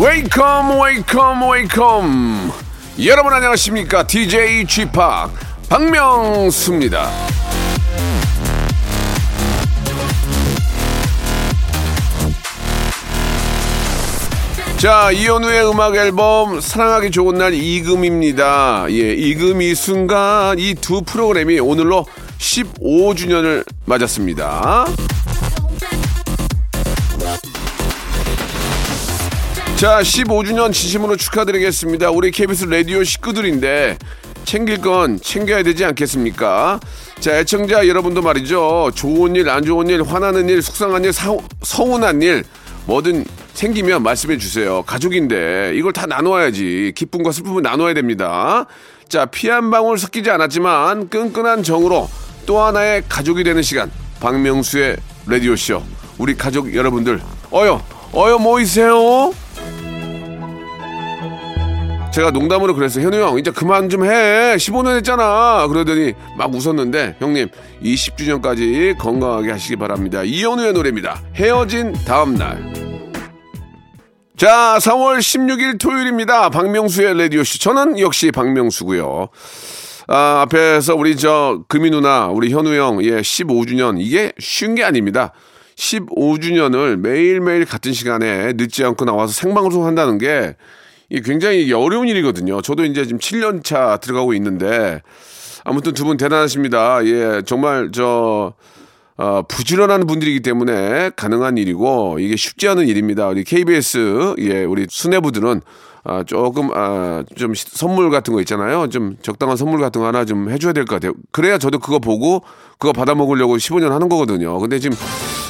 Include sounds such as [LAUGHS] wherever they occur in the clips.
welcome welcome welcome. 여러분 안녕하십니까? DJ p 박명수입니다. 자 이현우의 음악 앨범 사랑하기 좋은 날 이금희입니다. 예 지금 이 순간 이 두 프로그램이 오늘로 15주년을 맞았습니다 자, 15주년 진심으로 축하드리겠습니다. 우리 KBS 라디오 식구들인데 챙길 건 챙겨야 되지 않겠습니까? 자, 애청자 여러분도 말이죠. 좋은 일, 안 좋은 일, 화나는 일, 속상한 일, 사, 서운한 일, 뭐든 생기면 말씀해 주세요. 가족인데 이걸 다 나눠야지. 기쁨과 슬픔을 나눠야 됩니다. 자, 피 한 방울 섞이지 않았지만 끈끈한 정으로 또 하나의 가족이 되는 시간. 박명수의 라디오쇼. 우리 가족 여러분들, 어여, 어여 모이세요. 제가 농담으로 그랬어요. 현우 형, 이제 그만 좀 해. 15년 했잖아. 그러더니 막 웃었는데, 형님, 20주년까지 건강하게 하시기 바랍니다. 이현우의 노래입니다. 헤어진 다음날. 자, 4월 16일 토요일입니다. 박명수의 라디오쇼. 저는 역시 박명수고요 아, 앞에서 우리 저 금이 누나, 우리 현우 형, 예, 15주년. 이게 쉬운 게 아닙니다. 15주년을 매일매일 같은 시간에 늦지 않고 나와서 생방송 한다는 게 이게 굉장히 어려운 일이거든요. 저도 이제 지금 7년 차 들어가고 있는데 아무튼 두 분 대단하십니다. 예, 정말 저 어, 부지런한 분들이기 때문에 가능한 일이고 이게 쉽지 않은 일입니다. 우리 KBS 예, 우리 수뇌부들은 아, 조금 아, 좀 시- 선물 같은 거 있잖아요. 좀 적당한 선물 같은 거 하나 좀 해줘야 될 것 같아요. 그래야 저도 그거 보고 그거 받아 먹으려고 15년 하는 거거든요. 근데 지금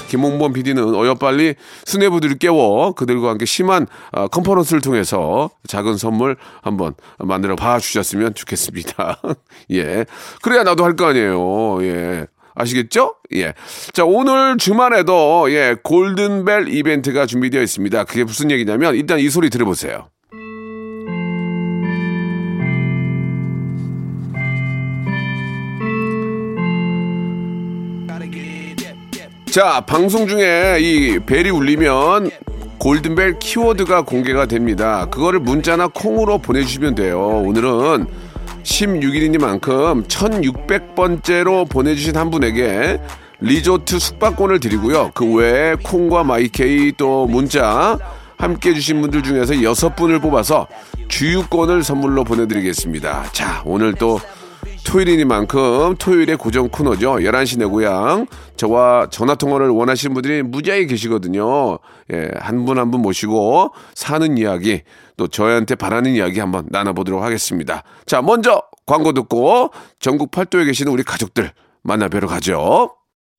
김홍범 PD는 어여빨리 수뇌부들을 깨워 그들과 함께 심한 아, 컨퍼런스를 통해서 작은 선물 한번 만들어 봐 주셨으면 좋겠습니다. [LAUGHS] 예. 그래야 나도 할 거 아니에요. 예. 아시겠죠? 예. 자, 오늘 주말에도 예, 골든벨 이벤트가 준비되어 있습니다. 그게 무슨 얘기냐면 일단 이 소리 들어보세요. 자, 방송 중에 이 벨이 울리면 골든벨 키워드가 공개가 됩니다. 그거를 문자나 콩으로 보내주시면 돼요. 오늘은 16일이니만큼 1600번째로 보내주신 한 분에게 리조트 숙박권을 드리고요. 그 외에 콩과 마이케이 또 문자 함께 해주신 분들 중에서 여섯 분을 뽑아서 주유권을 선물로 보내드리겠습니다. 자, 오늘 또 토요일이니만큼 토요일의 고정 코너죠. 11시 내 고향. 저와 전화 통화를 원하시는 분들이 무지하게 계시거든요. 예, 한분 한 분 모시고 사는 이야기, 또 저희한테 바라는 이야기 한번 나눠보도록 하겠습니다. 자, 먼저 광고 듣고 전국 팔도에 계시는 우리 가족들 만나 뵈러 가죠.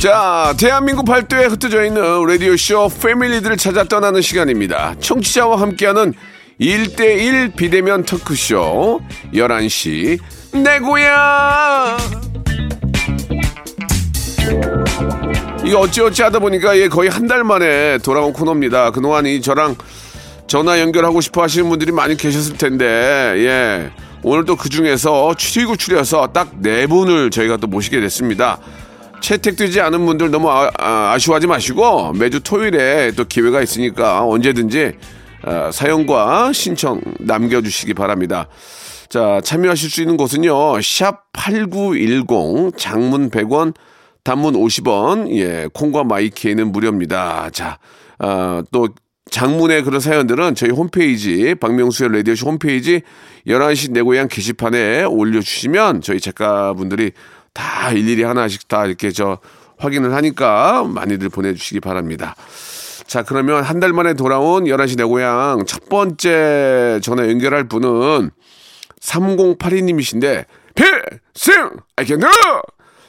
자, 대한민국 팔도에 흩어져 있는 라디오쇼 패밀리들을 찾아 떠나는 시간입니다. 청취자와 함께하는 1대1 비대면 터크쇼 11시 내 고향 이게 어찌어찌 하다 보니까 예, 거의 한 달 만에 돌아온 코너입니다. 그동안 이 저랑 전화 연결하고 싶어 하시는 분들이 많이 계셨을 텐데, 예. 오늘 또 그 중에서 추리고 추려서 딱 네 분을 저희가 또 모시게 됐습니다. 채택되지 않은 분들 너무 아, 쉬워하지 마시고 매주 토요일에 또 기회가 있으니까 언제든지 어, 사연과 신청 남겨주시기 바랍니다. 자, 참여하실 수 있는 곳은요. 샵 8910 장문 100원 단문 50원, 예, 콩과 마이키에는 무료입니다. 자, 아, 또 장문의 그런 사연들은 저희 홈페이지, 박명수의 라디오쇼 홈페이지 11시 내 고향 게시판에 올려주시면 저희 작가분들이 다 일일이 하나씩 다 이렇게 저 확인을 하니까 많이들 보내주시기 바랍니다. 자, 그러면 한 달 만에 돌아온 11시 내 고향 첫 번째 전화 연결할 분은 3082님이신데, 필승! 아이캔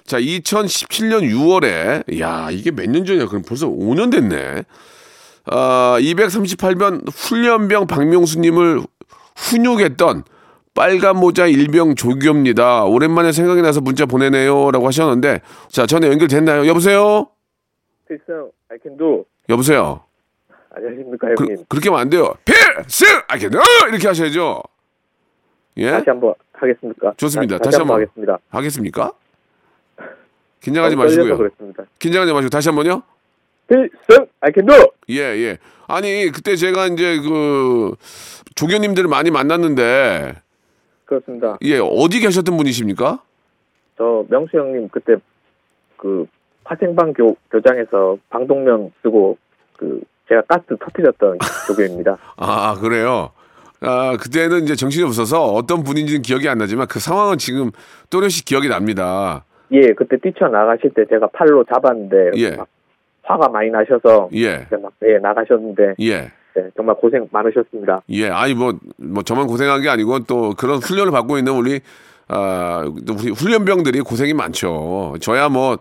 자, 2017년 6월에, 야 이게 몇 년 전이야? 그럼 벌써 5년 됐네. 아, 238번 훈련병 박명수님을 훈육했던 빨간 모자 일병 조교입니다. 오랜만에 생각이 나서 문자 보내네요. 라고 하셨는데, 자, 전화 연결됐나요? 여보세요? 필승 I can do 여보세요? 안녕하십니까 그, 형님 그 렇게 하면 안 돼요. 필승! I can do! 이렇게 하셔야죠. 예? 다시 한번 하겠습니까? 좋습니다. 다시, 다시 한번 한번. 하겠습니다 하겠습니까? 긴장하지 떨려서 마시고요. 그렇습니다 긴장하지 마시고 다시 한 번요. 필승 I can do 예, 예. 아니, 그때 제가 이제 그 조교님들을 많이 만났는데, 그렇습니다 예, 어디 계셨던 분이십니까? 저 명수 형님 그때 그 화생방 교, 교장에서 방독면 쓰고 그 제가 가스 터뜨렸던 조교입니다 [LAUGHS] 아, 그래요? 아, 그때는 이제 정신이 없어서 어떤 분인지는 기억이 안 나지만 그 상황은 지금 또렷이 기억이 납니다. 예 그때 뛰쳐나가실 때 제가 팔로 잡았는데 예. 막 화가 많이 나셔서 예, 막, 예, 나가셨는데 예. 네, 정말 고생 많으셨습니다 예, 아니 뭐, 뭐 저만 고생한 게 아니고 또 그런 훈련을 받고 있는 우리 아, 또 우리 훈련병들이 고생이 많죠. 저야 뭐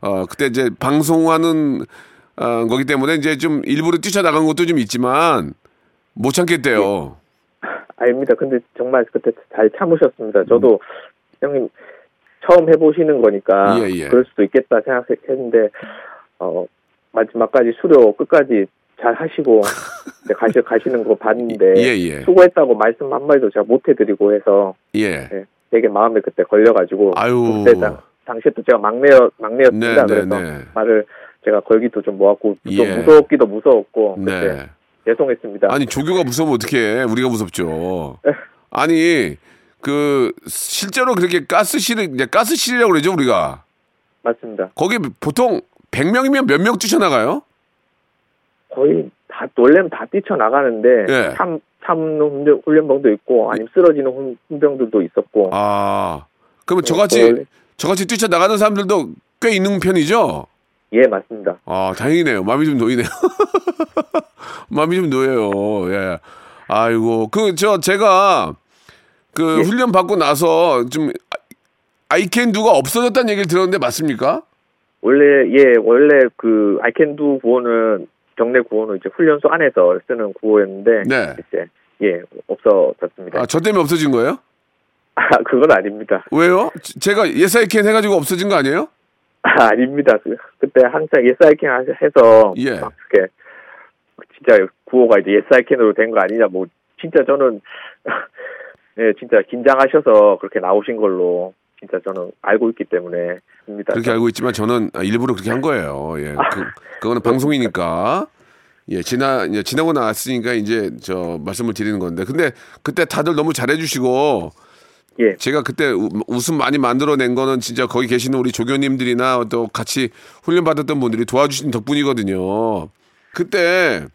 어, 그때 이제 방송하는 어, 거기 때문에 이제 좀 일부러 뛰쳐나간 것도 좀 있지만 못 참겠대요. 아닙니다. 근데 정말 그때 잘 참으셨습니다. 저도 형님 처음 해보시는 거니까 예, 예. 그럴 수도 있겠다 생각했는데 어 마지막까지 수료 끝까지 잘 하시고 [LAUGHS] 가시 가시는 거 봤는데 예, 예. 수고했다고 말씀 한 마디도 제가 못 해드리고 해서 예. 네, 되게 마음에 그때 걸려가지고 아유. 그때 당, 당시에 또 제가 막내였 막내였습니다. 네, 네, 그래서 네. 말을 제가 걸기도 좀 모았고 또 예. 무서웠기도 무서웠고 그때 네. 죄송했습니다. 아니 조교가 무서우면 어떡해? 우리가 무섭죠. [LAUGHS] 아니 그 실제로 그렇게 가스실 이제 가스실이라고 그러죠 우리가. 맞습니다. 거기 보통 100명이면 몇 명 뛰쳐나가요? 거의 다 놀래면 다 뛰쳐나가는데 예. 참 참는 훈련- 훈련병도 있고 아니면 쓰러지는 훈- 훈병들도 있었고 아, 그러면 네, 저같이 원래- 저같이 뛰쳐나가는 사람들도 꽤 있는 편이죠? 예 맞습니다. 아, 다행이네요. 마음이 좀 놓이네요. [LAUGHS] 마음이 좀 놓여요. 예. 아이고, 그, 저, 제가 그 예. 훈련 받고 나서 좀 아이캔두가 없어졌다는 얘기를 들었는데 맞습니까? 원래 예 원래 그 아이캔두 구호는 경례 구호는 이제 훈련소 안에서 쓰는 구호였는데 네. 이제 예 없어졌습니다. 아, 저 때문에 없어진 거예요? 아 그건 아닙니다. 왜요? 제- 제가 예사이캔 해가지고 없어진 거 아니에요? 아, 아닙니다. 그, 그때 항상 예사이캔 하- 해서 예. 막 이렇게 진짜 구호가 이제 예사이캔으로 된 거 아니냐 뭐 진짜 저는 [LAUGHS] 예 진짜 긴장하셔서 그렇게 나오신 걸로 진짜 저는 알고 있기 때문에 입니다. 그렇게 알고 있지만 저는 일부러 그렇게 한 거예요. 예. 그, 그거는 방송이니까. 예, 지나, 이제 지나고 나왔으니까 이제 저 말씀을 드리는 건데. 근데 그때 다들 너무 잘해주시고 예. 제가 그때 우- 웃음 많이 만들어낸 거는 진짜 거기 계시는 우리 조교님들이나 또 같이 훈련 받았던 분들이 도와주신 덕분이거든요. 그때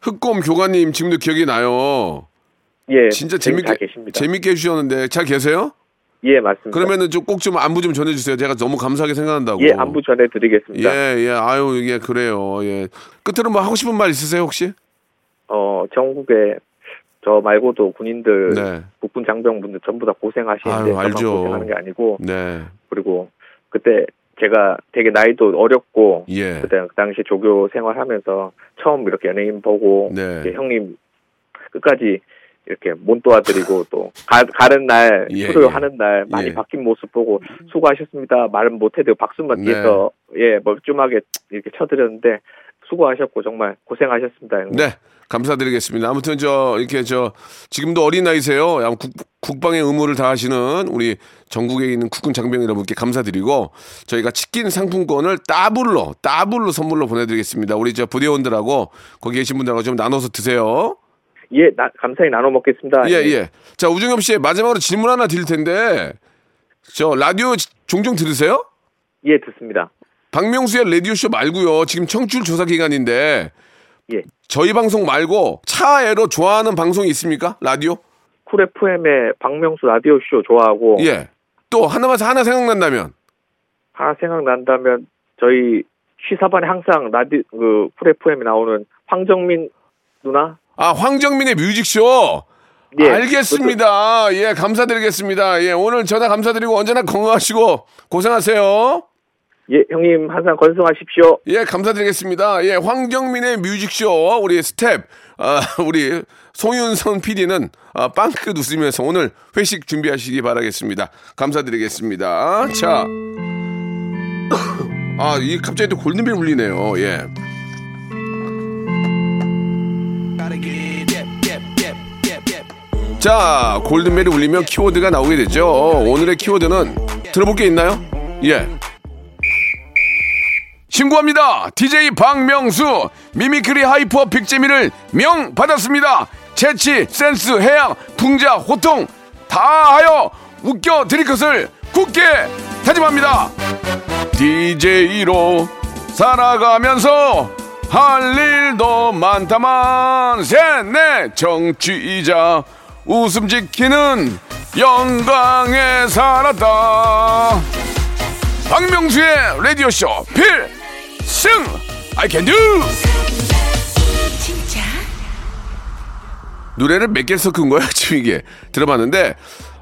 흑곰 교관님 지금도 기억이 나요. 예. 진짜 재밌게. 재밌게 해주셨는데 잘 계세요? 예, 맞습니다. 그러면은 좀 꼭 좀 안부 좀 전해주세요. 제가 너무 감사하게 생각한다고. 예, 안부 전해 드리겠습니다. 예, 예, 아유, 이게 그래요. 예. 끝으로 뭐 하고 싶은 말 있으세요, 혹시? 어, 전국에 저 말고도 군인들, 네. 국군 장병분들 전부 다 고생하시는데 아유, 알죠. 고생하는 게 아니고 네. 그리고 그때 제가 되게 나이도 어렸고 예. 그때 그 당시 조교 생활하면서 처음 이렇게 연예인 보고 네. 형님 끝까지 이렇게 못 도와드리고 [LAUGHS] 또 가, 가는 날 예, 수료하는 날 많이 예. 바뀐 모습 보고 수고하셨습니다 말은 못해도 박수만 네. 뒤에서 예 멀쩡하게 이렇게 쳐드렸는데 수고하셨고 정말 고생하셨습니다 형님. 네. 감사드리겠습니다. 아무튼 저 이렇게 저 지금도 어린 나이세요. 양 국, 국방의 의무를 다하시는 우리 전국에 있는 국군 장병 여러분께 감사드리고 저희가 치킨 상품권을 따블로 따블로 선물로 보내드리겠습니다. 우리 저 부대원들하고 거기 계신 분들하고 좀 나눠서 드세요. 예, 나, 감사히 나눠 먹겠습니다. 예, 예. 자, 우중엽 씨, 마지막으로 질문 하나 드릴 텐데, 저, 라디오 지- 종종 들으세요? 예, 듣습니다. 박명수의 라디오쇼 말고요 지금 청취율 조사 기간인데, 예. 저희 방송 말고 차애로 좋아하는 방송이 있습니까? 라디오? 쿨 FM의 박명수 라디오 쇼 좋아하고 예. 또 하나만 하나 생각난다면, 하나 생각난다면 저희 시사반에 항상 라디 그 쿨FM에 나오는 황정민 누나 아, 황정민의 뮤직쇼. 예, 알겠습니다. 예, 감사드리겠습니다. 예, 오늘 전화 감사드리고 언제나 건강하시고 고생하세요. 예, 형님 항상 건승하십시오. 예, 감사드리겠습니다. 예, 황정민의 뮤직쇼 우리 스텝 아, [LAUGHS] 우리 송윤선 PD는 아, 빵긋 웃으면서 오늘 회식 준비하시기 바라겠습니다. 감사드리겠습니다. 자, [COUGHS] 아, 이 갑자기 또 골든벨 울리네요. 예. 자, 골든벨이 울리면 키워드가 나오게 되죠. 오늘의 키워드는 들어볼 게 있나요? 예. 신고합니다. DJ 박명수 미미크리 하이퍼 빅재미를 명 받았습니다. 재치, 센스, 해양, 풍자, 호통 다하여 웃겨 드릴 것을 굳게 다짐합니다. DJ로 살아가면서 할 일도 많다만 셋넷 정취이자 웃음 지키는 영광에 살았다. 박명수의 라디오쇼 필승! I can do! 노래를 몇 개를 섞은 거야 지금 이게? 들어봤는데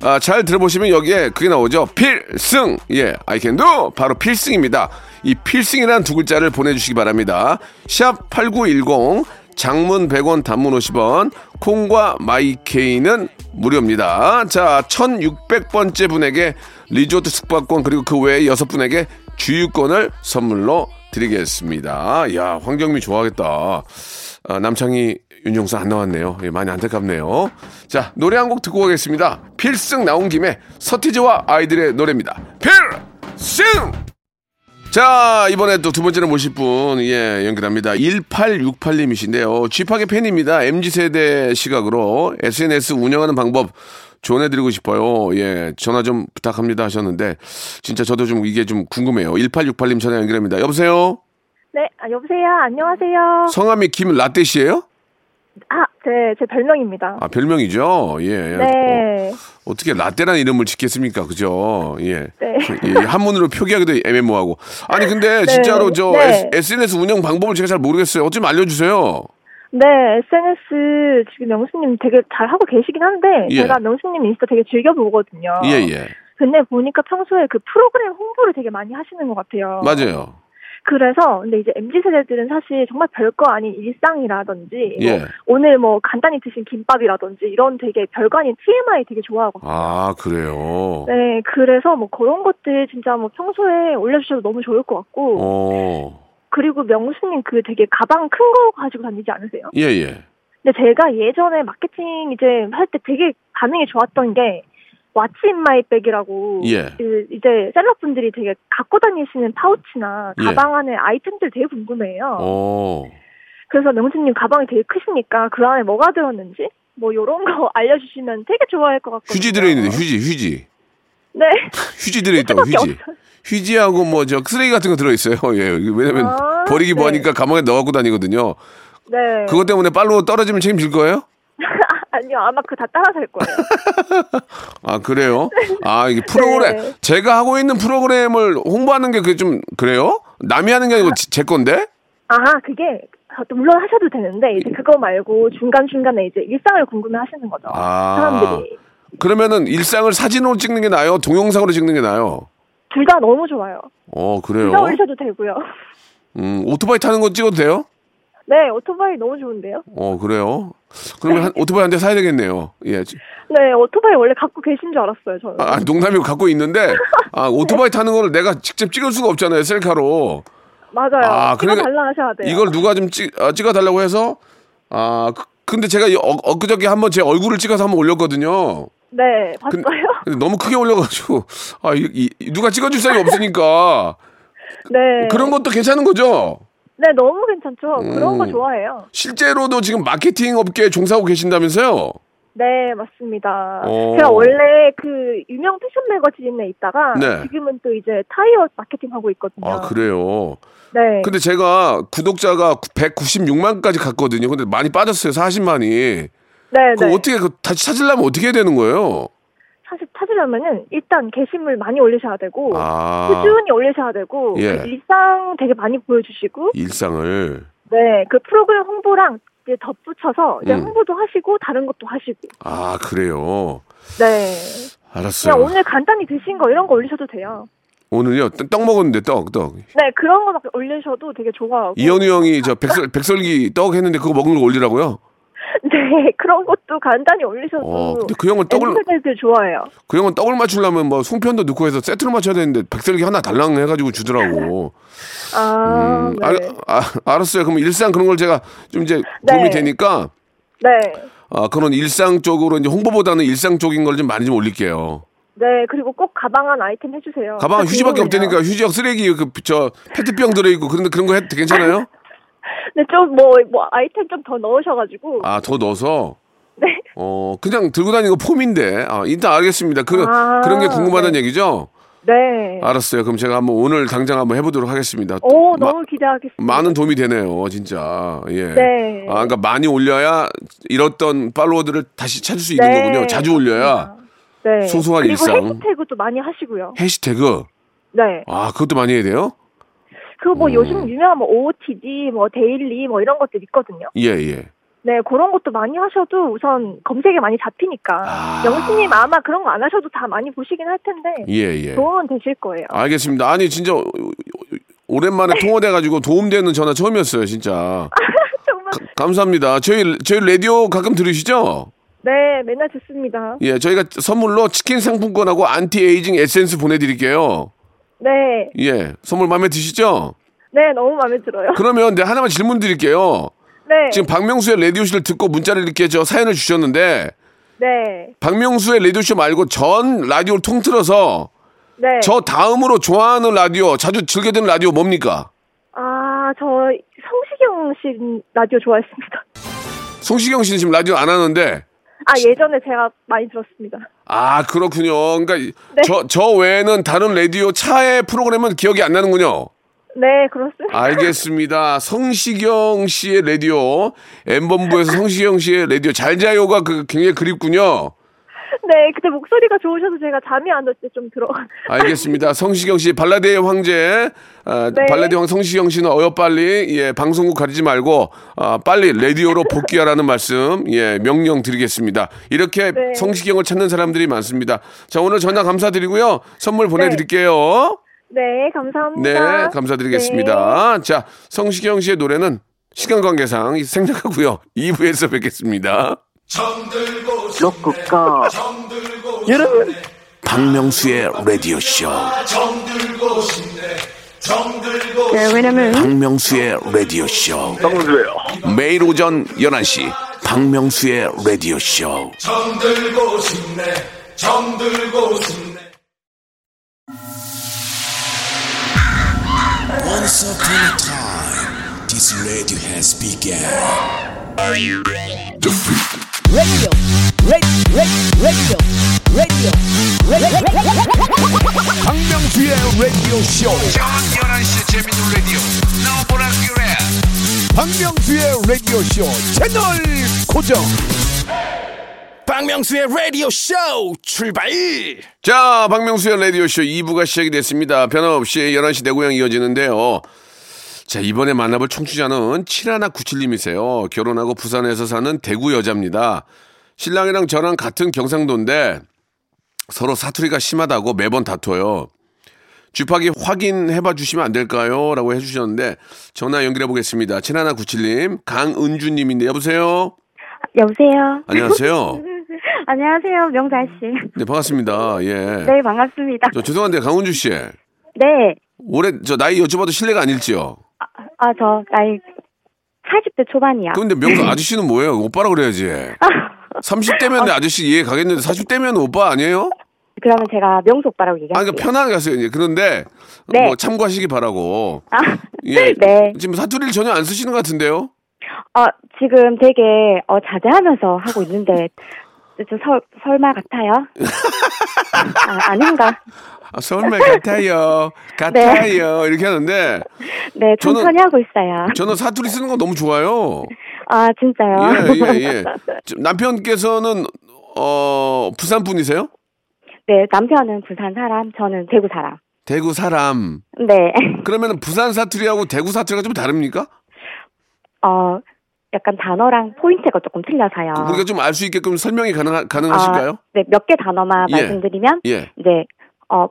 아, 잘 들어보시면 여기에 그게 나오죠. 필승! 예 I can do! 바로 필승입니다. 이 필승이라는 두 글자를 보내주시기 바랍니다. 샵8910 장문 100원 단문 50원 콩과 마이케이는 무료입니다. 자 1600번째 분에게 리조트 숙박권 그리고 그 외에 여섯 분에게 주유권을 선물로 드리겠습니다. 야 황정민 좋아하겠다. 아, 남창희 윤종수 안 나왔네요. 예, 많이 안타깝네요. 자 노래 한 곡 듣고 가겠습니다. 필승 나온 김에 서티즈와 아이들의 노래입니다. 필승 자, 이번에 또 두 번째로 모실 분, 예, 연결합니다. 1868님이신데요. 쥐파게 팬입니다. MZ세대 시각으로 SNS 운영하는 방법 조언해드리고 싶어요. 예, 전화 좀 부탁합니다 하셨는데, 진짜 저도 좀 이게 좀 궁금해요. 1868님 전화 연결합니다. 여보세요? 네, 아, 여보세요. 안녕하세요. 성함이 김라떼 씨예요 아, 제, 제 별명입니다. 아, 별명이죠? 예. 네. 어, 떻게 라떼라는 이름을 짓겠습니까? 그죠? 예. 네. 예, 한문으로 표기하기도 애매모하고. 아니, 근데 진짜로 저 네. SNS 운영 방법을 제가 잘 모르겠어요. 어좀 알려주세요. 네, SNS 지금 명수님 되게 잘 하고 계시긴 한데, 예. 제가 명수님 인스타 되게 즐겨보거든요. 예, 예. 근데 보니까 평소에 그 프로그램 홍보를 되게 많이 하시는 것 같아요. 맞아요. 그래서, 근데 이제 MZ세대들은 사실 정말 별거 아닌 일상이라든지, 예. 뭐 오늘 뭐 간단히 드신 김밥이라든지, 이런 되게 별거 아닌 TMI 되게 좋아하거든요. 아, 그래요. 네, 그래서 뭐 그런 것들 진짜 뭐 평소에 올려주셔도 너무 좋을 것 같고, 어, 그리고 명수님 그 되게 가방 큰 거 가지고 다니지 않으세요? 예, 예. 근데 제가 예전에 마케팅 이제 할 때 되게 반응이 좋았던 게 what's in my bag이라고 예. 그 이제 celeb분들이 되게 갖고 다니시는 파우치나 예. 가방 안에 아이템들 되게 궁금해요. 어, 그래서 명수님 가방이 되게 크시니까 그 안에 뭐가 들었는지 뭐 요런 거 [LAUGHS] 알려주시면 되게 좋아할 것 같거든요. 휴지 들어있는데, 휴지, 휴지. 네. [LAUGHS] 휴지 들어있다고, 휴지. 휴지하고 뭐 저 쓰레기 같은 거 들어있어요. [LAUGHS] 예. 왜냐면 아, 버리기 네. 뭐하니까 가방에 넣어갖고 다니거든요. 네. 그것 때문에 빨로 떨어지면 책임질 거예요? 아니요, 아마 그 다 따라살 거예요. [LAUGHS] 아 그래요? 아 이게 프로그램 네. 제가 하고 있는 프로그램을 홍보하는 게 그게 좀 그래요? 남이 하는 게 아니고 지- 제 건데? 아, 그게 물론 하셔도 되는데 이제 그거 말고 중간 중간에 이제 일상을 궁금해 하시는 거죠. 아. 사람들이 그러면은 일상을 사진으로 찍는 게 나아요? 동영상으로 찍는 게 나아요? 둘 다 너무 좋아요. 어둘 그래요? 다 올리셔도 되고요. 음 오토바이 타는 거 찍어도 돼요? 네, 오토바이 너무 좋은데요. 어 그래요? 그러면 한, 오토바이 한 대 사야 되겠네요. 예. 네, 오토바이 원래 갖고 계신 줄 알았어요, 저는. 아, 농담이고 갖고 있는데 아 [LAUGHS] 오토바이 타는 거를 내가 직접 찍을 수가 없잖아요 셀카로. 맞아요. 아, 그러니까 달라 하셔야 돼요. 이걸 누가 좀 찍, 아, 찍어달라고 해서 아 그- 근데 제가 이 어, 엊그저께 한번 제 얼굴을 찍어서 한번 올렸거든요. 네, 봤어요. 근- [LAUGHS] 근데 너무 크게 올려가지고 아 이, 이- 누가 찍어줄 사람이 없으니까 [LAUGHS] 네. 그런 것도 괜찮은 거죠. 네, 너무 괜찮죠. 그런 거 음. 좋아해요. 실제로도 지금 마케팅 업계에 종사하고 계신다면서요? 네, 맞습니다. 오. 제가 원래 그 유명 패션 매거진에 있다가 네. 지금은 또 이제 타이어 마케팅 하고 있거든요. 아 그래요. 네. 근데 제가 구독자가 196만까지 갔거든요. 근데 많이 빠졌어요. 40만이. 네, 그 네. 어떻게 그 다시 찾으려면 어떻게 해야 되는 거예요? 하시려면은 일단 게시물 많이 올리셔야 되고 아, 꾸준히 올리셔야 되고 예. 그 일상 되게 많이 보여주시고 일상을. 네 그 프로그램 홍보랑 이제 덧붙여서 이제 음. 홍보도 하시고 다른 것도 하시고 아, 그래요. 네 알았어요. 그냥 오늘 간단히 드신 거 이런 거 올리셔도 돼요. 오늘요? 떡, 떡 먹었는데, 떡, 떡. 네 그런 거 막 올리셔도 되게 좋아하고 이현우 형이 저 백설, 백설기 떡 했는데 그거 먹는 거 올리라고요? [LAUGHS] 네 그런 것도 간단히 올리셔도 어, 근데 그 형은 떡을, 엠플들 좋아해요. 그 형은 떡을 맞추려면 뭐 송편도 넣고 해서 세트로 맞춰야 되는데 백설기 하나 달랑 해가지고 주더라고. 아, 음, 네. 알, 아, 알았어요. 그럼 일상 그런 걸 제가 좀 이제 도움이 네. 되니까 네. 아, 그런 일상 쪽으로 이제 홍보보다는 일상 쪽인 걸 좀 많이 좀 올릴게요. 네, 그리고 꼭 가방 안 아이템 해주세요. 가방 휴지밖에. 없다니까 휴지하고 쓰레기 그 저 페트병 들어있고 그런데 그런 거 해도 괜찮아요? 네, 좀 뭐, 뭐, 아이템 좀 더 넣으셔가지고. 아, 더 넣어서 네. 어 그냥 들고 다니는 거 폼인데 아 일단 알겠습니다. 그 아, 그런 게 궁금하다는 네. 얘기죠? 네. 알았어요. 그럼 제가 한번 오늘 당장 한번 해보도록 하겠습니다. 오, 마- 너무 기대하겠습니다. 많은 도움이 되네요, 진짜. 예. 네. 아, 그러니까 많이 올려야 잃었던 팔로워들을 다시 찾을 수 있는 네, 거군요. 자주 올려야 네. 소소한 그리고 일상. 해시태그도 많이 하시고요. 해시태그. 네. 아, 그것도 많이 해야 돼요? 그뭐 음. 요즘 유명한 뭐 OOTD, 뭐 데일리 뭐 이런 것들 있거든요. 예, 예. 네, 그런 것도 많이 하셔도 우선 검색에 많이 잡히니까. 아. 영수님 아마 그런 거 안 하셔도 다 많이 보시긴 할 텐데. 예, 예. 도움은 되실 거예요. 알겠습니다. 아니, 진짜 오랜만에 통화돼가지고 도움되는 전화 처음이었어요, 진짜. [LAUGHS] 정말. 가- 감사합니다. 저희, 저희 라디오 가끔 들으시죠? 네, 맨날 듣습니다. 예, 저희가 선물로 치킨 상품권하고 안티에이징 에센스 보내드릴게요. 네. 예, 선물 마음에 드시죠? 네, 너무 마음에 들어요. 그러면 내 하나만 질문 드릴게요. 네. 지금 박명수의 라디오쇼를 듣고 문자를 이렇게 저 사연을 주셨는데 네. 박명수의 라디오쇼 말고 전 라디오를 통틀어서 네. 저 다음으로 좋아하는 라디오 자주 즐겨 듣는 라디오 뭡니까? 아, 저 성시경 씨 라디오 좋아했습니다. 송시경 씨는 지금 라디오 안 하는데 아, 예전에 제가 많이 들었습니다. 아 그렇군요. 그러니까 네. 저 저 외에는 다른 라디오 차의 프로그램은 기억이 안 나는군요. 네, 그렇습니다. 알겠습니다. 성시경 씨의 라디오 엠본부에서 성시경 씨의 라디오 잘 자요가 그 굉장히 그립군요. 네, 그때 목소리가 좋으셔서 제가 잠이 안 올 때 좀 들어. [LAUGHS] 알겠습니다. 성시경 씨 발라드의 황제 아, 네. 발라드 황 성시경 씨는 어여 빨리 예 방송국 가리지 말고 아, 빨리 라디오로 [LAUGHS] 복귀하라는 말씀 예 명령 드리겠습니다. 이렇게 네. 성시경을 찾는 사람들이 많습니다. 자 오늘 전화 감사드리고요 선물 보내드릴게요. 네, 감사합니다. 네 감사드리겠습니다. 자 성시경 씨의 노래는 시간 관계상 생략하고요 [LAUGHS] 2부에서 뵙겠습니다. 여러분 박명수의 라디오 쇼. 네, 왜냐면 박명수의 라디오 쇼. 매일 오전 11시 박명수의 라디오 쇼. Once upon a time, this radio has begun. 박명수의 라디오 쇼. 저녁 11시 재밌는 라디오. 너보라 그래. 박명수의 라디오 쇼 채널 고정. 박명수의 라디오 쇼 출발. 자, 박명수의 라디오 쇼 2부가 시작이 됐습니다. 변함없이 11시 내고향 이어지는데요. 자, 이번에 만나볼 청취자는 7197님이세요. 결혼하고 부산에서 사는 대구 여자입니다. 신랑이랑 저랑 같은 경상도인데 서로 사투리가 심하다고 매번 다퉈요. 쥐파기 확인해봐 주시면 안 될까요? 라고 해주셨는데 전화 연결해 보겠습니다. 7197님, 강은주님인데 여보세요? 여보세요. 안녕하세요. [LAUGHS] 안녕하세요, 명자 씨. 네, 반갑습니다. 예. 네, 반갑습니다. 저 죄송한데 강은주 씨. 네. 올해 저 나이 여쭤봐도 실례가 아닐지요. 아, 저 나이 40대 초반이야. 근데 명수 아저씨는 뭐예요? 오빠라 그래야지. [LAUGHS] 30대면 아저씨 이해 가겠는데 40대면 오빠 아니에요? 그러면 제가 명수 오빠라고 아, 얘기할게요. 그러니까 편하게 하세요. 이제 그런데 네. 뭐 참고하시기 바라고. 아, 예. [LAUGHS] 네. 지금 사투리를 전혀 안 쓰시는 것 같은데요? 어, 지금 되게 어, 자제하면서 하고 있는데 저 설, 설마 같아요? [LAUGHS] 아, 아닌가? 아, 설마 같아요. [LAUGHS] 같아요. 이렇게 하는데 네, 저는- 천천히 하고 있어요. 저는 사투리 쓰는 거 너무 좋아요. 아, 진짜요? 예, 예, 예. [LAUGHS] 남편께서는 어, 부산 분이세요? 네, 남편은 부산 사람, 저는 대구 사람. 대구 사람. 네. 그러면 부산 사투리하고 대구 사투리가 좀 다릅니까? 어, 약간 단어랑 포인트가 조금 틀려서요. 우리가 좀 알 수 있게끔 설명이 가능 가능하실까요? 아, 네, 몇 개 단어만 예. 말씀드리면 예. 이제 어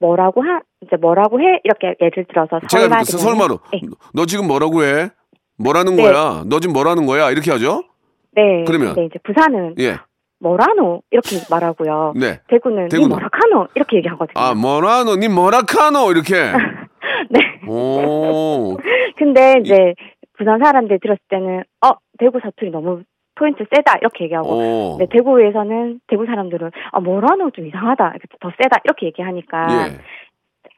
뭐라고 하 이제 뭐라고 해 이렇게 예를 들어서 제가 설마 그 설마로 네. 너 지금 뭐라고 해? 뭐라는 네. 거야? 너 지금 뭐라는 거야? 이렇게 하죠? 네. 그러면? 네, 이제 부산은 예. 뭐라노 이렇게 말하고요. 네. 대구는 대구는? 니 뭐라카노 이렇게 얘기하거든요. 아, 뭐라노? 니 뭐라카노? 이렇게. [LAUGHS] 네. 오. 근데 이제 부산 사람들 들었을 때는 어 대구 사투리 너무 포인트 세다 이렇게 얘기하고 오. 네, 대구에서는 대구 사람들은 아 뭐라노 좀 이상하다 이렇게 더 세다 이렇게 얘기하니까 예.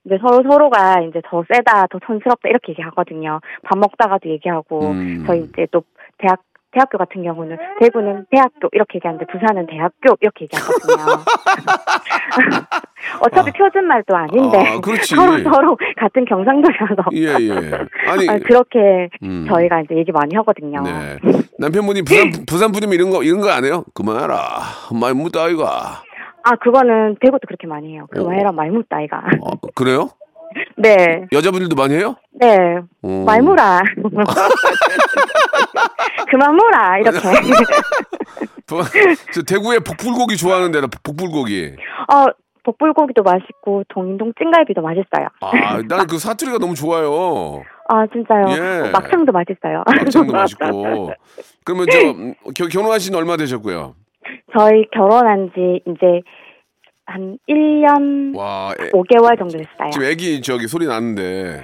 이제 서로 서로가 이제 더 세다 더 촌스럽다 이렇게 얘기하거든요. 밥 먹다가도 얘기하고 음. 저희 이제 또 대학 대학교 같은 경우는 대구는 대학교 이렇게 얘기하는데 부산은 대학교 이렇게 얘기하거든요. [LAUGHS] 어차피 표준말도 아닌데 아. 서로 서로 같은 경상도라서 예, 예. 아니, [LAUGHS] 아, 그렇게 음. 저희가 이제 얘기 많이 하거든요. 네. 남편분이 부산, [LAUGHS] 부산 분이면 이런 거, 이런 거 안 해요? 그만하라. 많이 묻다, 아이가. 아 그거는 대구도 그렇게 많이 해요. 그만해라 많이 묻다 아이가. 어, 그래요? 네, 여자분들도 많이 해요? 네, 오. 많이 물아. 그만 물아 이렇게. [LAUGHS] 부- 저 대구에 복불고기 좋아하는데, 나 복불고기. 어 복불고기도 맛있고 동인동 찜갈비도 맛있어요. 아, 나는 그 사투리가 너무 좋아요. 아 진짜요. 예. 막창도 맛있어요. 막창도 [LAUGHS] 맛있고. 그러면 저, 음, 겨- 결혼하신 지 얼마 되셨고요? 저희 결혼한 지 이제 한 1년 와, 애, 5개월 정도 됐어요. 지금 애기 저기 소리 나는데.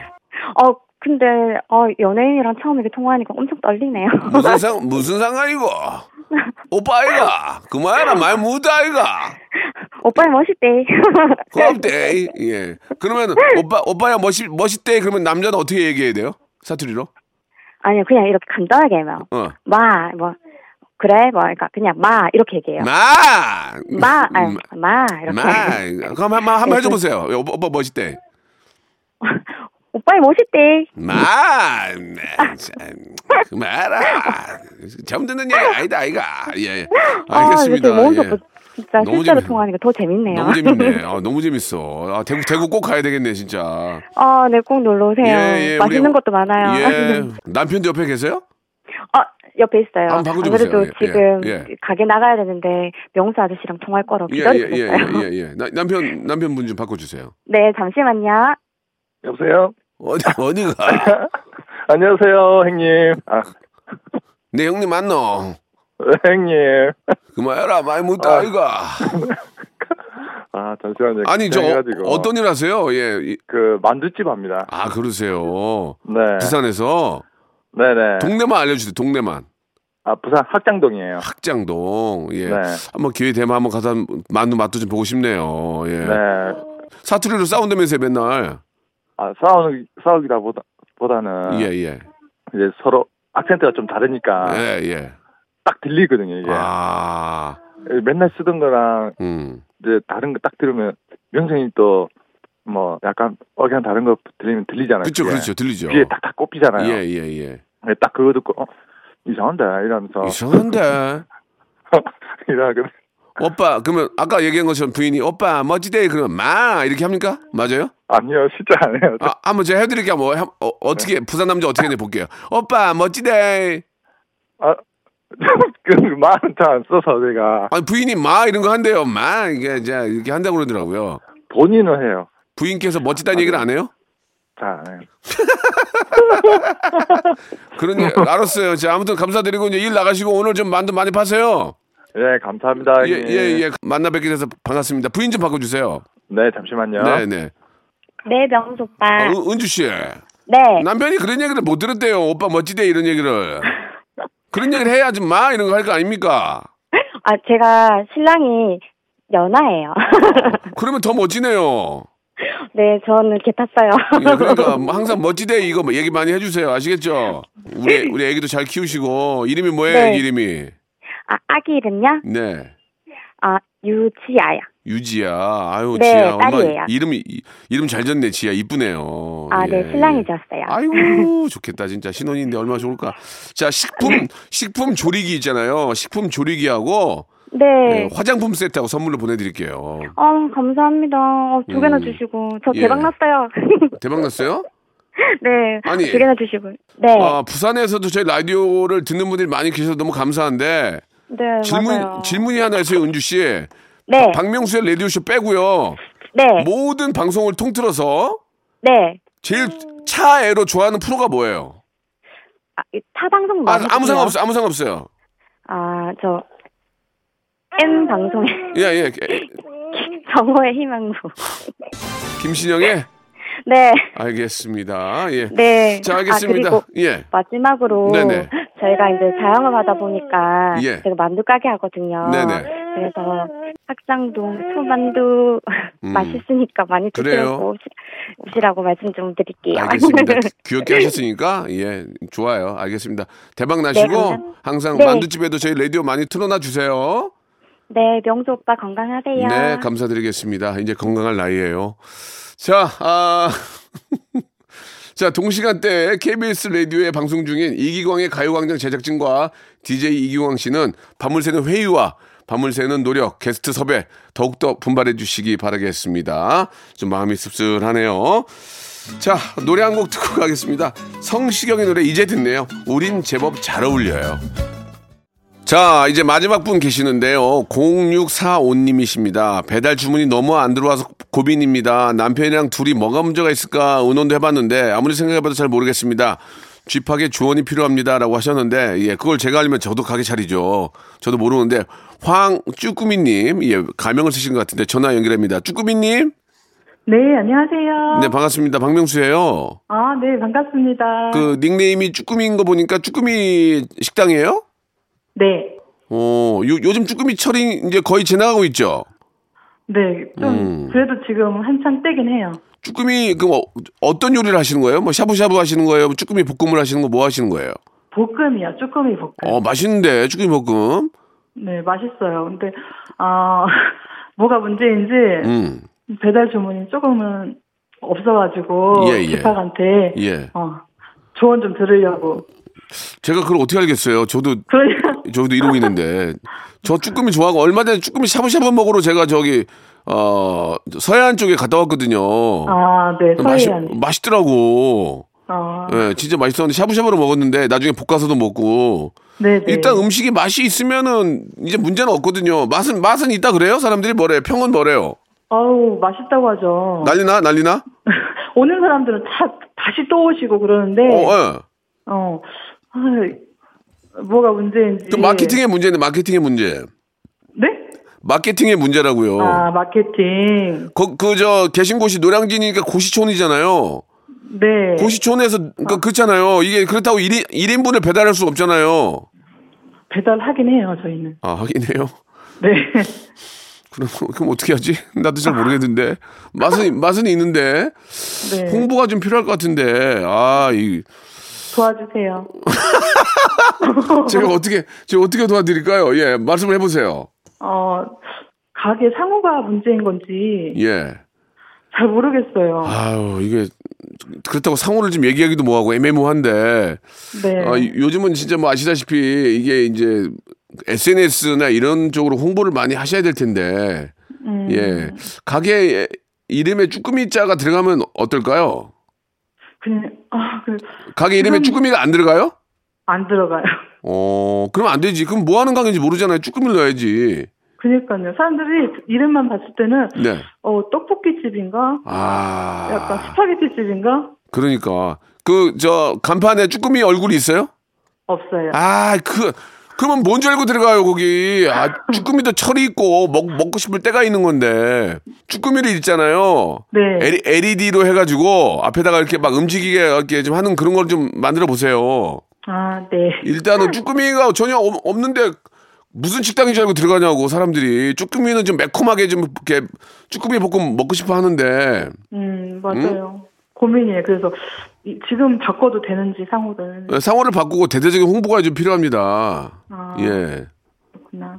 어 근데 어 연예인이랑 처음 이렇게 통화하니까 엄청 떨리네요. 무슨 상, 무슨 상황이고? 오빠 아이가. 그만해라, 말 묻다 아이가. 오빠 멋있대. 고맙대. 예. 그러면 오빠 오빠야 멋있 멋있대. 그러면 남자는 어떻게 얘기해야 돼요? 사투리로? 아니요 그냥 이렇게 간단하게 하면 어. 마뭐 그래 뭐 그러니까 그냥 마 이렇게 얘기해요. 마. 마, 아니, 음, 마 이렇게. 마. 그럼 한번 한번 해줘 보세요. 오빠, 오빠 멋있대. [LAUGHS] 오빠 멋있대. 마. 네, 참, 그만해라. 처음 듣는 얘기 아니다 아이가. 예. 예. 알겠습니다. 아, 이렇게 예. 진짜 너무 실제로 재밌- 통화하니까 더 재밌네요. 너무 재밌네. [LAUGHS] 아, 너무 재밌어. 아, 대구 대구 꼭 가야 되겠네 진짜. 아, 네, 꼭 놀러 오세요. 예, 예, 맛있는 우리- 것도 많아요. 예. [LAUGHS] 남편도 옆에 계세요? 어, 옆에 있어요. 안 그래도 보세요. 예, 지금 예. 가게 나가야 되는데 명수 아저씨랑 통화할 거라고 예, 기다리고 예, 예, 있어요. 예, 예, 예. 나- 남편 남편분 좀 바꿔주세요. 네, 잠시만요. 여보세요? 어디 [LAUGHS] 어디가? [LAUGHS] 안녕하세요, 형님. 아, 내 형님 맞노? 형님. 그만해라 많이 묻다 아. 아이가. [LAUGHS] 아, 잠시만요. 아니 저 긴장해가지고. 어떤 일 하세요? 예. 이- 그 만두집 합니다. 아 그러세요. 네. 부산에서 네네. 동네만 알려주세요. 동네만. 아, 부산 학장동이에요. 학장동. 예. 네. 한번 기회 되면 한번 가서 만두 맛도 좀 보고 싶네요. 예. 네. 사투리로 싸운다면서요 맨날. 아, 싸우는, 싸우기다 보다, 보다는. 예 예. 이제 서로 악센트가 좀 다르니까. 예 예. 딱 들리거든요, 이게. 아. 맨날 쓰던 거랑 음. 이제 다른 거 딱 들으면 명성이 또 뭐 약간 억양 다른 거 들리면 들리잖아요. 그렇죠. 그렇죠 들리죠. 귀에 딱딱 꼽히잖아요. 예 예 예. 네, 딱 그거 듣고 어, 이상한데 이러면서 이상한데. [LAUGHS] 이러고 오빠 그러면 아까 얘기한 것처럼 부인이 오빠 멋지대 그러면 마 이렇게 합니까? 맞아요? 아니요 진짜 안 해요. 아 한번 제가 해드릴게요. 뭐 한- 어, 어떻게 부산 남자 어떻게 해 볼게요. 오빠 멋지대. 아, [LAUGHS] 그 말은 잘 안 써서 내가 아니 부인이 마 이런 거 한대요. 마 이게 이제 이렇게 한다고 그러더라고요. 본인은 해요. 부인께서 멋지다는 얘기를 안 해요? 잘안 해요. [LAUGHS] 그런 예, 알았어요. 자 아무튼 감사드리고 이제 일 나가시고 오늘 좀 만두 많이 파세요. 예, 감사합니다. 예. 예 예. 만나 뵙게 돼서 반갑습니다. 부인 좀 바꿔주세요. 네, 잠시만요. 네 네. 네, 명수 오빠. 어, 은주 씨. 네. 남편이 그런 얘기를 못 들었대요. 오빠 멋지대 이런 얘기를. 그런 얘기를 해야지 마 이런 거 할 거 아닙니까? [LAUGHS] 아, 제가 신랑이 연하예요. [LAUGHS] 그러면 더 멋지네요. 네, 저는 개 탔어요. 예, 그러니까 뭐 항상 멋지대 이거 뭐 얘기 많이 해주세요. 아시겠죠? 우리 우리 애기도 잘 키우시고 이름이 뭐예요? 네. 애기 이름이? 아, 아기 이름요? 네. 아, 유지아요. 유지야. 아유 네, 지야 딸이에요. 이름이 이- 이름 잘 졌네. 지야 이쁘네요. 아, 예. 네, 신랑이 졌어요. 아이고 [LAUGHS] 좋겠다 진짜 신혼인데 얼마나 좋을까. 자 식품 식품 조리기 있잖아요. 식품 조리기하고 네. 예, 화장품 세트하고 선물로 보내드릴게요. 어, 감사합니다. 어, 두 개나 음. 주시고. 저 예. 대박 났어요. [LAUGHS] 대박 났어요? 네. 아니. 두 개나 주시고. 네. 아, 부산에서도 저희 라디오를 듣는 분들이 많이 계셔서 너무 감사한데 네, 질문 맞아요. 질문이 하나 있어요, 은주 씨. 네. 박명수의 라디오 쇼 빼고요. 네. 모든 방송을 통틀어서 네. 제일 차애로 좋아하는 프로가 뭐예요? 아, 이 타방송 아, 아무? 상관 없어요. 아무 상관 없어요. 아, 저 N 방송에 예, 예. [LAUGHS] 정호의 희망구. 김신영의 네. 알겠습니다. 예. 네. 자, 아, 알겠습니다. 그리고 예. 마지막으로 네네. 저희가 이제 자영업 하다 보니까 예. 제가 만두 가게 하거든요. 네네. 그래서 학장동 소만두 음. [LAUGHS] 맛있으니까 많이 오시, 오시라고 말씀 좀 드릴게요. 알겠습니다. [LAUGHS] 귀엽게 하셨으니까 예 좋아요. 알겠습니다. 대박 나시고 네. 항상 네. 만두집에도 저희 라디오 많이 틀어놔 주세요. 네, 명수 오빠 건강하세요. 네, 감사드리겠습니다. 이제 건강할 나이에요. 자, 아. [LAUGHS] 자, 동시간대에 KBS 라디오에 방송 중인 이기광의 가요광장 제작진과 DJ 이기광 씨는 밤을 새는 회의와 밤을 새는 노력, 게스트 섭외 더욱더 분발해 주시기 바라겠습니다. 좀 마음이 씁쓸하네요. 자, 노래 한 곡 듣고 가겠습니다. 성시경의 노래 이제 듣네요. 우린 제법 잘 어울려요. 자, 이제 마지막 분 계시는데요. 0645님이십니다. 배달 주문이 너무 안 들어와서 고민입니다. 남편이랑 둘이 뭐가 문제가 있을까 의논도 해봤는데 아무리 생각해봐도 잘 모르겠습니다. 쥐팍에 조언이 필요합니다. 라고 하셨는데, 예, 그걸 제가 알면 저도 가게 차리죠. 저도 모르는데, 황쭈꾸미님, 예, 가명을 쓰신 것 같은데 전화 연결합니다. 쭈꾸미님? 네, 안녕하세요. 네, 반갑습니다. 박명수예요 아, 네, 반갑습니다. 그 닉네임이 쭈꾸미인 거 보니까 쭈꾸미 식당이에요? 네, 어, 요, 요즘 쭈꾸미 철이 이제 거의 지나가고 있죠? 네, 좀 음. 그래도 지금 한창 때긴 해요. 쭈꾸미 그 어, 떤 요리를 하시는 거예요? 뭐 샤브샤브 하시는 거예요? 뭐 쭈꾸미 볶음을 하시는 거 뭐 하시는 거예요? 볶음이요, 쭈꾸미 볶음. 어 맛있는데 쭈꾸미 볶음. 네, 맛있어요. 근데 아 [LAUGHS] 뭐가 문제인지 음. 배달 주문이 조금은 없어가지고 예, 예. 집학한테 예. 어, 조언 좀 들으려고. 제가 그걸 어떻게 알겠어요? 저도 그러니까 저도 이러고 있는데 저 쭈꾸미 좋아하고 얼마 전에 쭈꾸미 샤브샤브 먹으러 제가 저기 어 서해안 쪽에 갔다 왔거든요. 아, 네, 맛이 서해안. 맛있더라고. 어, 예, 진짜 맛있었는데 샤브샤브로 먹었는데 나중에 볶아서도 먹고 네, 네. 일단 음식이 맛이 있으면은 이제 문제는 없거든요. 맛은 맛은 있다 그래요? 사람들이 뭐래요? 평은 뭐래요? 어우, 맛있다고 하죠. 난리나 난리나? [LAUGHS] 오는 사람들은 다 다시 또 오시고 그러는데 어, 예. 어, 아, 뭐가 문제인지. 그 마케팅의 문제네, 마케팅의 문제. 네? 마케팅의 문제라고요. 아, 마케팅. 그, 그, 저, 계신 곳이 노량진이니까 고시촌이잖아요. 네. 고시촌에서, 그, 그렇잖아요. 이게 그렇다고 1인, 1인분을 배달할 수 없잖아요. 배달하긴 해요, 저희는. 아, 하긴 해요. 네. 그럼, 그럼 어떻게 하지? 나도 잘 모르겠는데. 맛은, 맛은 있는데. 네. 홍보가 좀 필요할 것 같은데. 아, 이, 도와주세요. [LAUGHS] 제가 어떻게, 제가 어떻게 도와드릴까요? 예, 말씀을 해보세요. 어, 가게 상호가 문제인 건지 예. 잘 모르겠어요. 아유, 이게, 그렇다고 상호를 좀 얘기하기도 뭐하고 애매모호한데. 네. 아, 이- 요즘은 진짜 뭐 아시다시피 이게 이제 SNS나 이런 쪽으로 홍보를 많이 하셔야 될 텐데. 음, 예. 가게 이름에 쭈꾸미 자가 들어가면 어떨까요? 그냥, 아, 그, 가게 이름에 쭈꾸미가 안 들어가요? 안 들어가요. [LAUGHS] 어, 그러면 안 되지. 그럼 뭐 하는 가게인지 모르잖아요. 쭈꾸미를 넣어야지. 그니까요. 사람들이 이름만 봤을 때는, 네. 어, 떡볶이 집인가? 아. 약간 스파게티 집인가? 그러니까. 그, 저, 간판에 쭈꾸미 얼굴이 있어요? 없어요. 아, 그, 그러면 뭔 줄 알고 들어가요, 거기. 아, [LAUGHS] 쭈꾸미도 철이 있고, 먹, 먹고 싶을 때가 있는 건데. 쭈꾸미를 읽잖아요. 네. LED로 해가지고, 앞에다가 이렇게 막 움직이게 이렇게 좀 하는 그런 걸 좀 만들어 보세요. 아, 네. 일단은 쭈꾸미가 전혀 없- 없는데, 무슨 식당인 줄 알고 들어가냐고, 사람들이. 쭈꾸미는 좀 매콤하게 좀 이렇게, 쭈꾸미 볶음 먹고 싶어 하는데. 음, 맞아요. 고민이에요. 그래서 이- 지금 바꿔도 되는지 상호를. 상호를 바꾸고 대대적인 홍보가 좀 필요합니다. 아. 예. 그렇구나.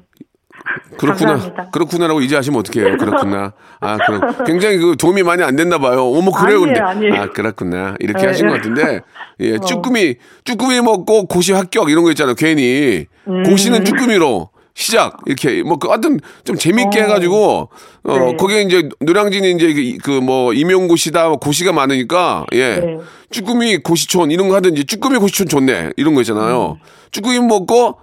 그렇구나. 감사합니다. 그렇구나라고 이제 하시면 어떡해요. 그렇구나. 아, 그럼 굉장히 그 도움이 많이 안 됐나 봐요. 어머, 그래요. 아니에요, 근데. 아니에요. 아, 그렇구나. 이렇게 네. 하신 것 같은데. 예, 어. 쭈꾸미, 쭈꾸미 먹고 고시 합격 이런 거 있잖아요. 괜히. 음. 고시는 쭈꾸미로. 시작 이렇게 뭐그 하여튼 좀 재밌게 어. 해가지고 어 네. 거기에 이제 노량진이 이제 그뭐 임용고시다 고시가 많으니까 예 네. 쭈꾸미 고시촌 이런 거 하든지 쭈꾸미 고시촌 좋네 이런 거 있잖아요 쭈꾸미 먹고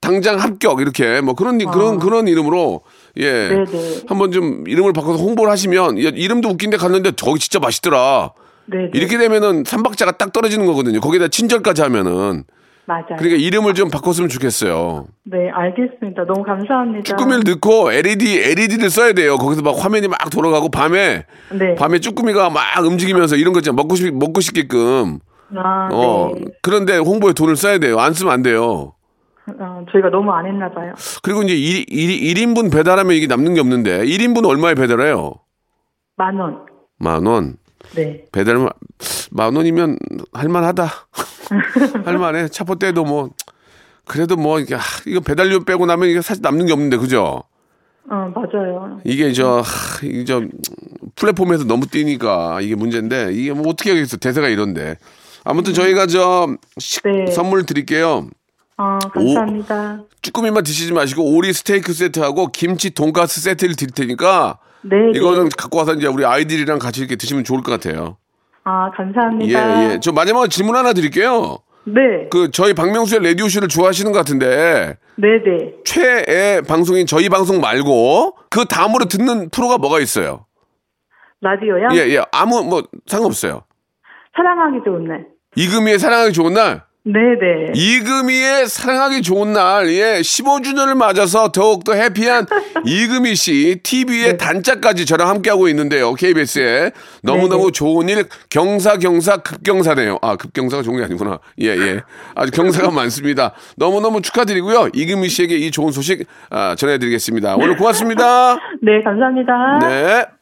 당장 합격 이렇게 뭐 그런 이- 그런 그런 이름으로 예 아. 네네. 한번 좀 이름을 바꿔서 홍보를 하시면 야, 이름도 웃긴데 갔는데 저기 진짜 맛있더라 네네. 이렇게 되면은 삼박자가 딱 떨어지는 거거든요 거기다 친절까지 하면은 맞아요. 그러니까 이름을 좀 바꿨으면 좋겠어요. 네, 알겠습니다. 너무 감사합니다. 쭈꾸미를 넣고 LED LED를 써야 돼요. 거기서 막 화면이 막 돌아가고 밤에 네. 밤에 쭈꾸미가 막 움직이면서 이런 거 있잖아. 먹고 싶 먹고 싶게끔. 아, 어. 네. 그런데 홍보에 돈을 써야 돼요. 안 쓰면 안 돼요. 어, 저희가 너무 안 했나 봐요. 그리고 이제 1, 일 1인분 배달하면 이게 남는 게 없는데 1인분 얼마에 배달해요? 만 원. 만 원. 네. 배달 만 원이면 할만하다. [LAUGHS] 할만해. 차포 때도 뭐 그래도 뭐 이게 아, 이거 배달료 빼고 나면 이게 사실 남는 게 없는데 그죠? 어, 맞아요. 이게 저, 하, 이게 저 플랫폼에서 너무 뛰니까 이게 문제인데 이게 뭐 어떻게 하겠어 대세가 이런데 아무튼 저희가 저 식- 네. 선물 드릴게요. 어, 감사합니다. 쭈꾸미만 드시지 마시고 오리 스테이크 세트하고 김치 돈가스 세트를 드릴 테니까 네. 이거는 네. 갖고 와서 이제 우리 아이들이랑 같이 이렇게 드시면 좋을 것 같아요. 아, 예, 감사합니다. 예. 저 마지막으로 질문 하나 드릴게요. 네. 그 저희 박명수의 라디오 쇼를 좋아하시는 것 같은데 네, 네. 최애 방송인 저희 방송 말고 그 다음으로 듣는 프로가 뭐가 있어요? 라디오요? 예, 예. 아무 뭐 상관없어요. 사랑하기 좋은 날. 이금희의 사랑하기 좋은 날. 네, 네. 이금희의 사랑하기 좋은 날. 예. 15주년을 맞아서 더욱더 해피한 [LAUGHS] 이금희 씨. TV의 단짝까지 저랑 함께하고 있는데요. KBS에. 너무너무 좋은 일 경사 경사 급경사네요. 아, 급경사가 좋은 게 아니구나. 예, 예. 아주 경사가 [LAUGHS] 많습니다. 너무너무 축하드리고요. 이금희 씨에게 이 좋은 소식 아, 전해드리겠습니다. 오늘 고맙습니다. [LAUGHS] 네, 감사합니다. 네.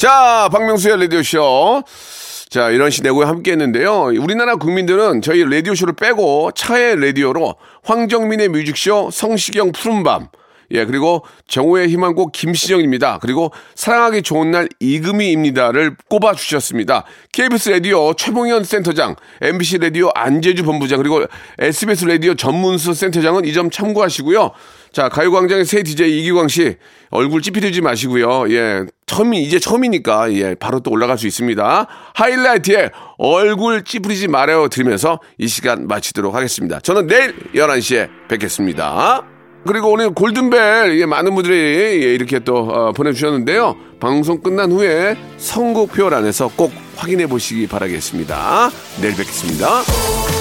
자, 박명수의 라디오쇼. 자, 이런 시 내고에 함께 했는데요. 우리나라 국민들은 저희 라디오쇼를 빼고 차애 라디오로 황정민의 뮤직쇼, 성시경 푸른밤, 예, 그리고 정오의 희망곡 김신영입니다. 그리고 사랑하기 좋은 날 이금희입니다를 꼽아 주셨습니다. KBS 라디오 최봉현 센터장, MBC 라디오 안재주 본부장, 그리고 SBS 라디오 전문수 센터장은 이 점 참고하시고요. 자, 가요광장의 새 DJ 이기광 씨 얼굴 찌푸리지 마시고요. 예, 처음이 이제 처음이니까 예, 바로 또 올라갈 수 있습니다. 하이라이트에 얼굴 찌푸리지 말아요 들으면서 이 시간 마치도록 하겠습니다. 저는 내일 11시에 뵙겠습니다. 그리고 오늘 골든벨 예, 많은 분들이 예, 이렇게 또 어, 보내주셨는데요. 방송 끝난 후에 선곡표 란에서 꼭 확인해 보시기 바라겠습니다. 내일 뵙겠습니다.